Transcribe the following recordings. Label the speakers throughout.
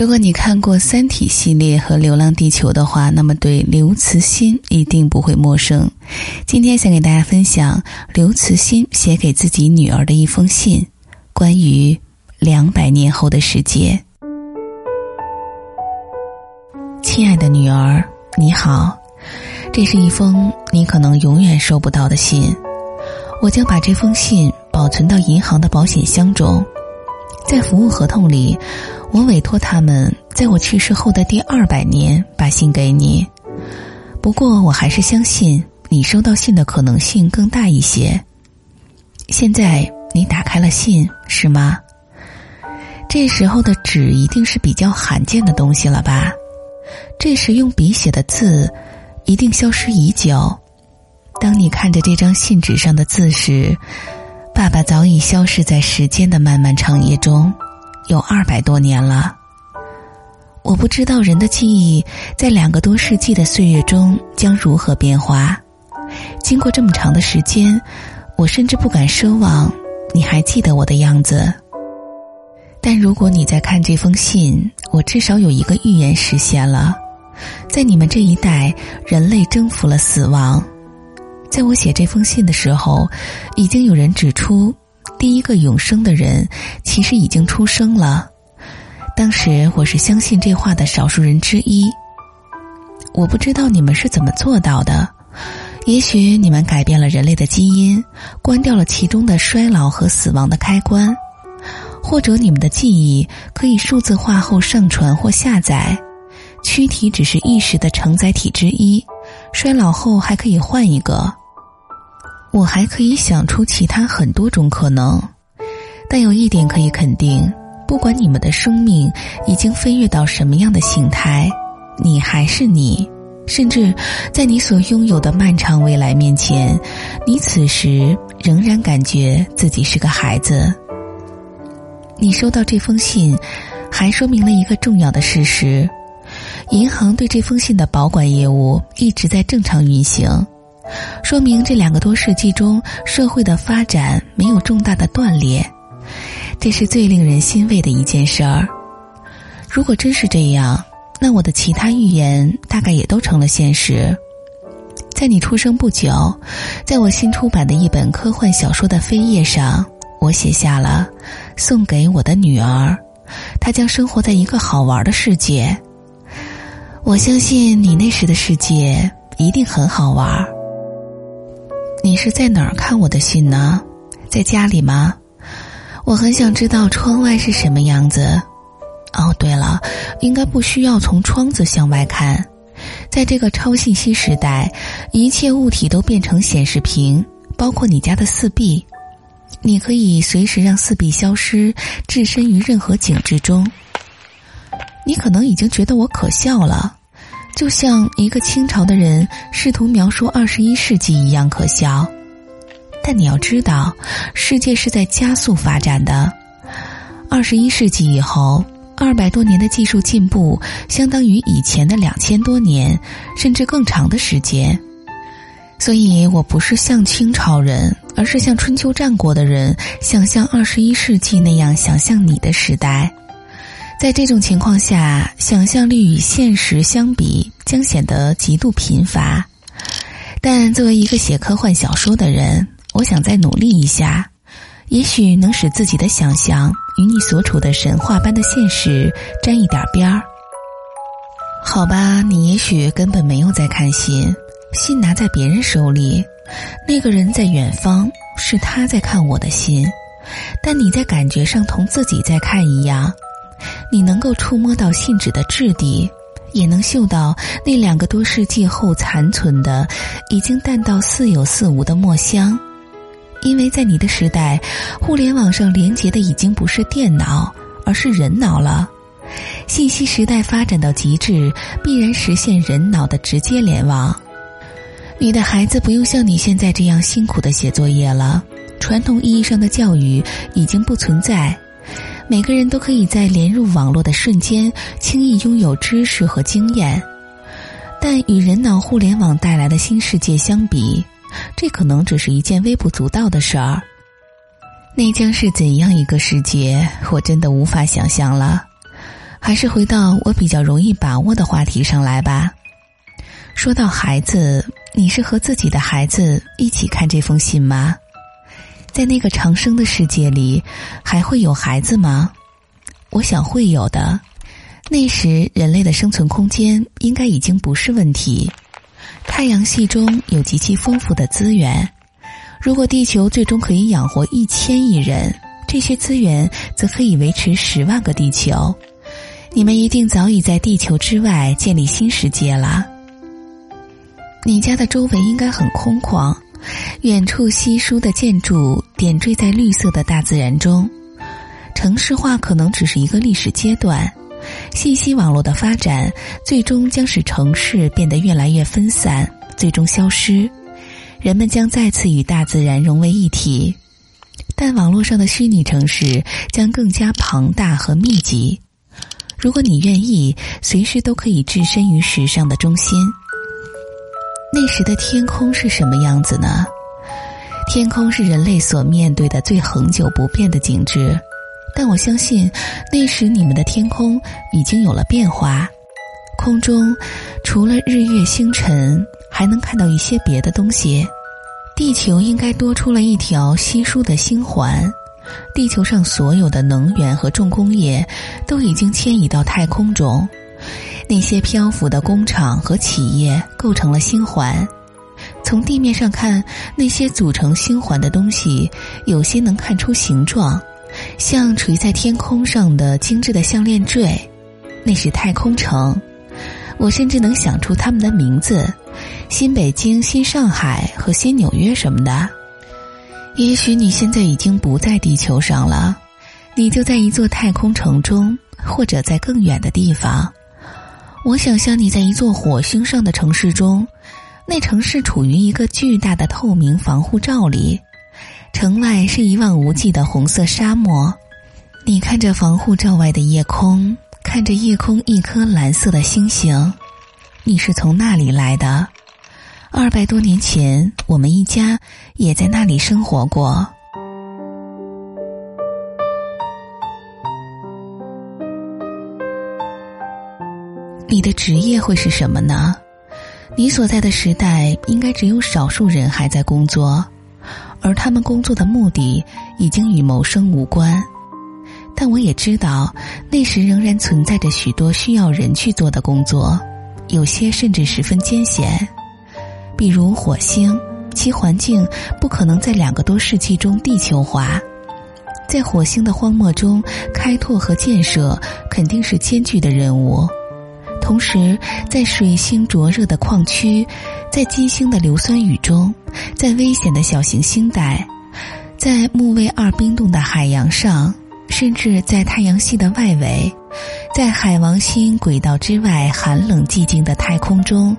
Speaker 1: 如果你看过《三体》系列和《流浪地球》的话，那么对刘慈欣一定不会陌生。今天想给大家分享刘慈欣写给自己女儿的一封信，关于两百年后的世界。亲爱的女儿，你好，这是一封你可能永远收不到的信。我将把这封信保存到银行的保险箱中，在服务合同里。我委托他们在我去世后的第二百年把信给你，不过我还是相信你收到信的可能性更大一些。现在你打开了信是吗？这时候的纸一定是比较罕见的东西了吧？这时用笔写的字一定消失已久。当你看着这张信纸上的字时，爸爸早已消失在时间的漫漫长夜中。有二百多年了，我不知道人的记忆在两个多世纪的岁月中将如何变化。经过这么长的时间，我甚至不敢奢望你还记得我的样子。但如果你在看这封信，我至少有一个预言实现了：在你们这一代，人类征服了死亡。在我写这封信的时候，已经有人指出。第一个永生的人，其实已经出生了。当时我是相信这话的少数人之一。我不知道你们是怎么做到的，也许你们改变了人类的基因，关掉了其中的衰老和死亡的开关，或者你们的记忆可以数字化后上传或下载，躯体只是意识的承载体之一，衰老后还可以换一个。我还可以想出其他很多种可能，但有一点可以肯定：不管你们的生命已经飞跃到什么样的形态，你还是你。甚至在你所拥有的漫长未来面前，你此时仍然感觉自己是个孩子。你收到这封信，还说明了一个重要的事实：银行对这封信的保管业务一直在正常运行。说明这两个多世纪中，社会的发展没有重大的断裂，这是最令人欣慰的一件事儿。如果真是这样，那我的其他预言大概也都成了现实。在你出生不久，在我新出版的一本科幻小说的扉页上，我写下了“送给我的女儿”，她将生活在一个好玩的世界。我相信你那时的世界一定很好玩儿。你是在哪儿看我的信呢？在家里吗？我很想知道窗外是什么样子。哦，对了，应该不需要从窗子向外看。在这个超信息时代，一切物体都变成显示屏，包括你家的四壁。你可以随时让四壁消失，置身于任何景致中。你可能已经觉得我可笑了。就像一个清朝的人试图描述二十一世纪一样可笑，但你要知道，世界是在加速发展的。二十一世纪以后，二百多年的技术进步相当于以前的两千多年，甚至更长的时间。所以我不是像清朝人，而是像春秋战国的人，想象二十一世纪那样想象你的时代。在这种情况下，想象力与现实相比将显得极度贫乏。但作为一个写科幻小说的人，我想再努力一下，也许能使自己的想象与你所处的神话般的现实沾一点边儿。好吧，你也许根本没有在看信，信拿在别人手里，那个人在远方，是他在看我的信，但你在感觉上同自己在看一样。你能够触摸到信纸的质地，也能嗅到那两个多世纪后残存的、已经淡到似有似无的墨香，因为在你的时代，互联网上连接的已经不是电脑，而是人脑了。信息时代发展到极致，必然实现人脑的直接联网。你的孩子不用像你现在这样辛苦的写作业了，传统意义上的教育已经不存在。每个人都可以在连入网络的瞬间轻易拥有知识和经验，但与人脑互联网带来的新世界相比，这可能只是一件微不足道的事儿。那将是怎样一个世界？我真的无法想象了。还是回到我比较容易把握的话题上来吧。说到孩子，你是和自己的孩子一起看这封信吗？在那个长生的世界里，还会有孩子吗？我想会有的。那时，人类的生存空间应该已经不是问题。太阳系中有极其丰富的资源，如果地球最终可以养活一千亿人，这些资源则可以维持十万个地球。你们一定早已在地球之外建立新世界了。你家的周围应该很空旷，远处稀疏的建筑点缀在绿色的大自然中。城市化可能只是一个历史阶段，信息网络的发展最终将使城市变得越来越分散，最终消失。人们将再次与大自然融为一体，但网络上的虚拟城市将更加庞大和密集。如果你愿意，随时都可以置身于时尚的中心。那时的天空是什么样子呢？天空是人类所面对的最恒久不变的景致，但我相信那时你们的天空已经有了变化。空中除了日月星辰，还能看到一些别的东西。地球应该多出了一条稀疏的星环。地球上所有的能源和重工业都已经迁移到太空中。那些漂浮的工厂和企业构成了星环，从地面上看，那些组成星环的东西，有些能看出形状，像垂在天空上的精致的项链坠，那是太空城。我甚至能想出他们的名字：新北京、新上海和新纽约什么的。也许你现在已经不在地球上了，你就在一座太空城中，或者在更远的地方。我想象你在一座火星上的城市中，那城市处于一个巨大的透明防护罩里，城外是一望无际的红色沙漠。你看着防护罩外的夜空，看着夜空一颗蓝色的星星，你是从那里来的？二百多年前，我们一家也在那里生活过。你的职业会是什么呢？你所在的时代应该只有少数人还在工作，而他们工作的目的已经与谋生无关。但我也知道，那时仍然存在着许多需要人去做的工作，有些甚至十分艰险。比如火星，其环境不可能在两个多世纪中地球化，在火星的荒漠中开拓和建设肯定是艰巨的任务。同时，在水星灼热的矿区，在金星的硫酸雨中，在危险的小行星带，在木卫二冰冻的海洋上，甚至在太阳系的外围，在海王星轨道之外寒冷寂静的太空中，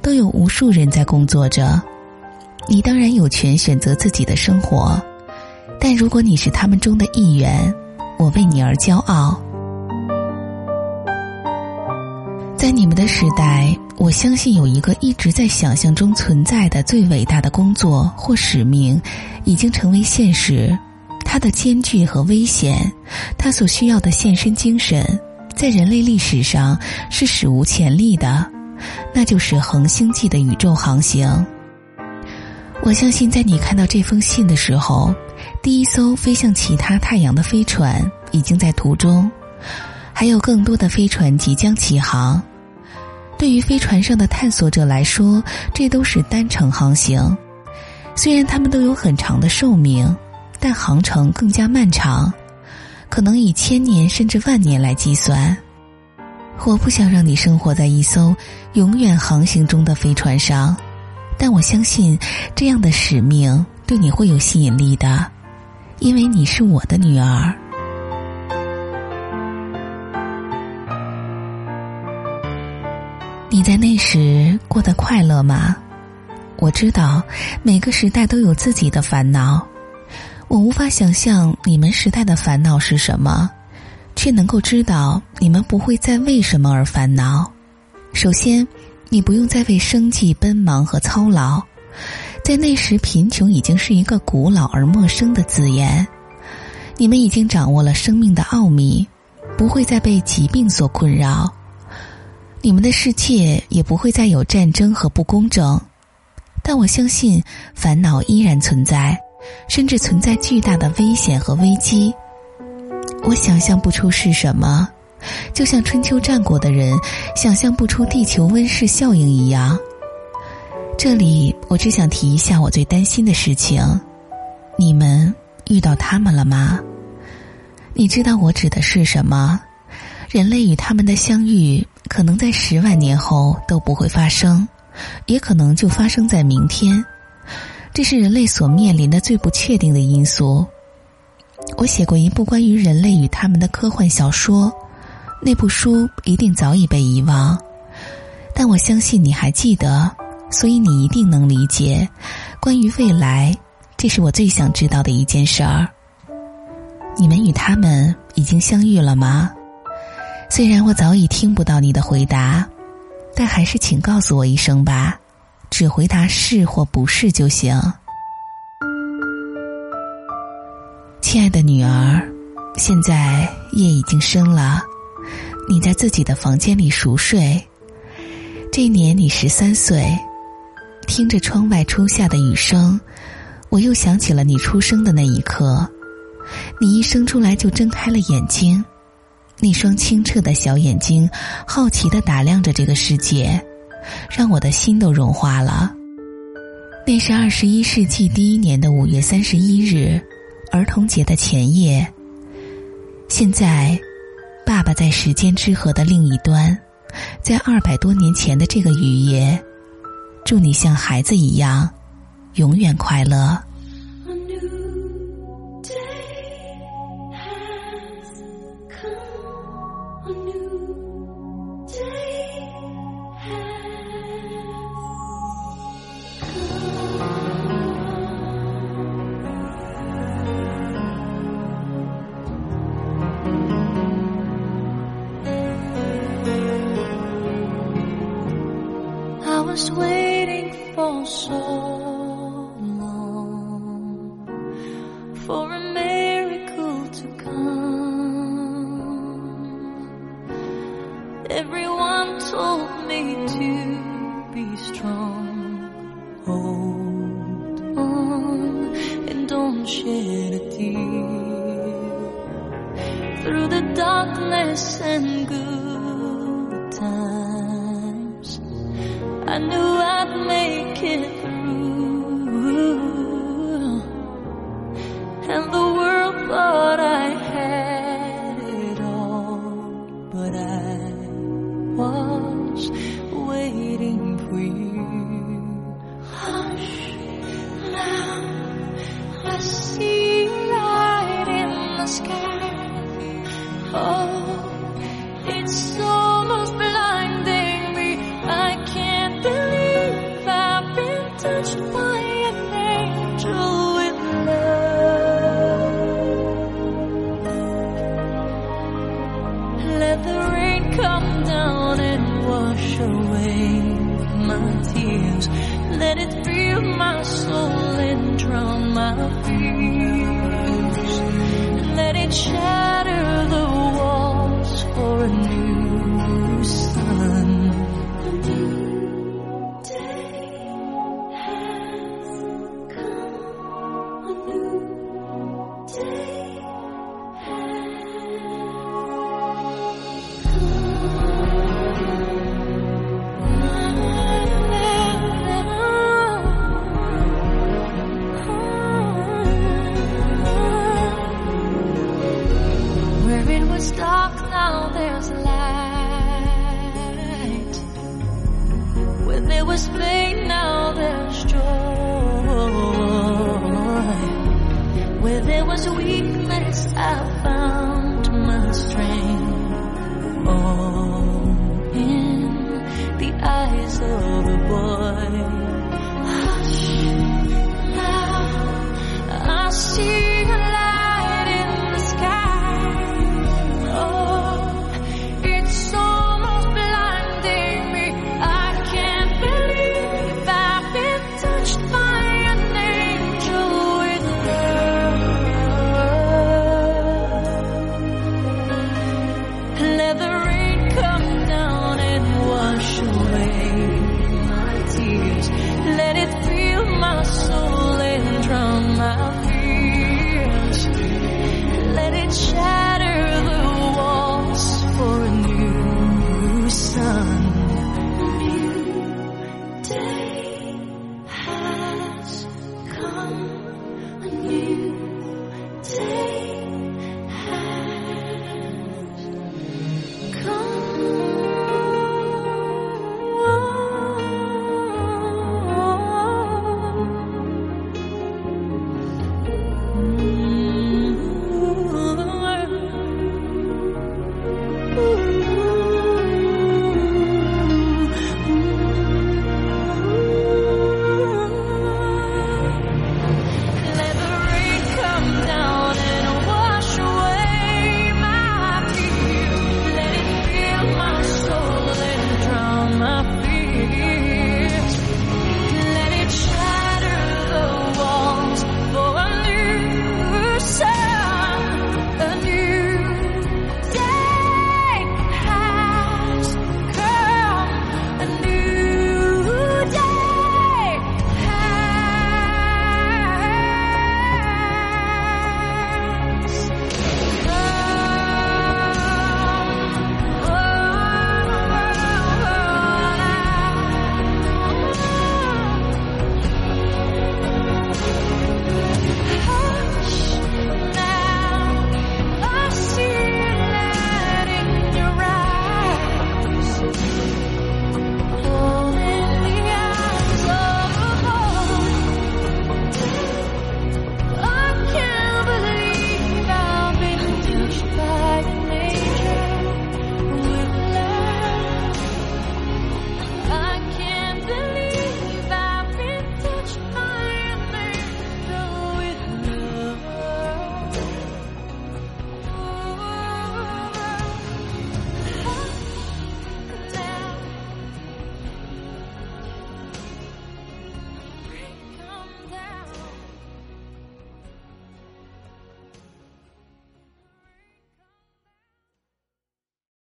Speaker 1: 都有无数人在工作着。你当然有权选择自己的生活，但如果你是他们中的一员，我为你而骄傲。在你们的时代，我相信有一个一直在想象中存在的最伟大的工作或使命，已经成为现实。它的艰巨和危险，它所需要的献身精神，在人类历史上是史无前例的，那就是恒星际的宇宙航行。我相信，在你看到这封信的时候，第一艘飞向其他太阳的飞船已经在途中，还有更多的飞船即将起航。对于飞船上的探索者来说，这都是单程航行。虽然他们都有很长的寿命，但航程更加漫长，可能以千年甚至万年来计算。我不想让你生活在一艘永远航行中的飞船上，但我相信这样的使命对你会有吸引力的，因为你是我的女儿。在那时过得快乐吗？我知道每个时代都有自己的烦恼，我无法想象你们时代的烦恼是什么，却能够知道你们不会再为什么而烦恼。首先，你不用再为生计奔忙和操劳，在那时贫穷已经是一个古老而陌生的字眼，你们已经掌握了生命的奥秘。不会再被疾病所困扰，你们的世界也不会再有战争和不公正。但我相信，烦恼依然存在，甚至存在巨大的危险和危机。我想象不出是什么，就像春秋战国的人想象不出地球温室效应一样。这里，我只想提一下我最担心的事情：你们遇到他们了吗？你知道我指的是什么？人类与他们的相遇，可能在十万年后都不会发生。也可能就发生在明天，这是人类所面临的最不确定的因素。我写过一部关于人类与他们的科幻小说，那部书一定早已被遗忘，但我相信你还记得，所以你一定能理解。关于未来，这是我最想知道的一件事儿。你们与他们已经相遇了吗？虽然我早已听不到你的回答。但还是请告诉我一声吧，只回答是或不是就行。亲爱的女儿，现在夜已经深了，你在自己的房间里熟睡。这年你十三岁，听着窗外初夏的雨声，我又想起了你出生的那一刻。你一生出来就睁开了眼睛。那双清澈的小眼睛，好奇的打量着这个世界，让我的心都融化了。那是二十一世纪第一年的五月三十一日，儿童节的前夜。现在，爸爸在时间之河的另一端，在二百多年前的这个雨夜，祝你像孩子一样，永远快乐。
Speaker 2: Hold on and don't shed a tear through the darkness and good times. I knew I'd make it through. And the shatter the walls for a new dark, now there's light. When there was pain, now there's joy. Where there was weakness, I found my strength. All in the eyes of a boy. Hush, now I see.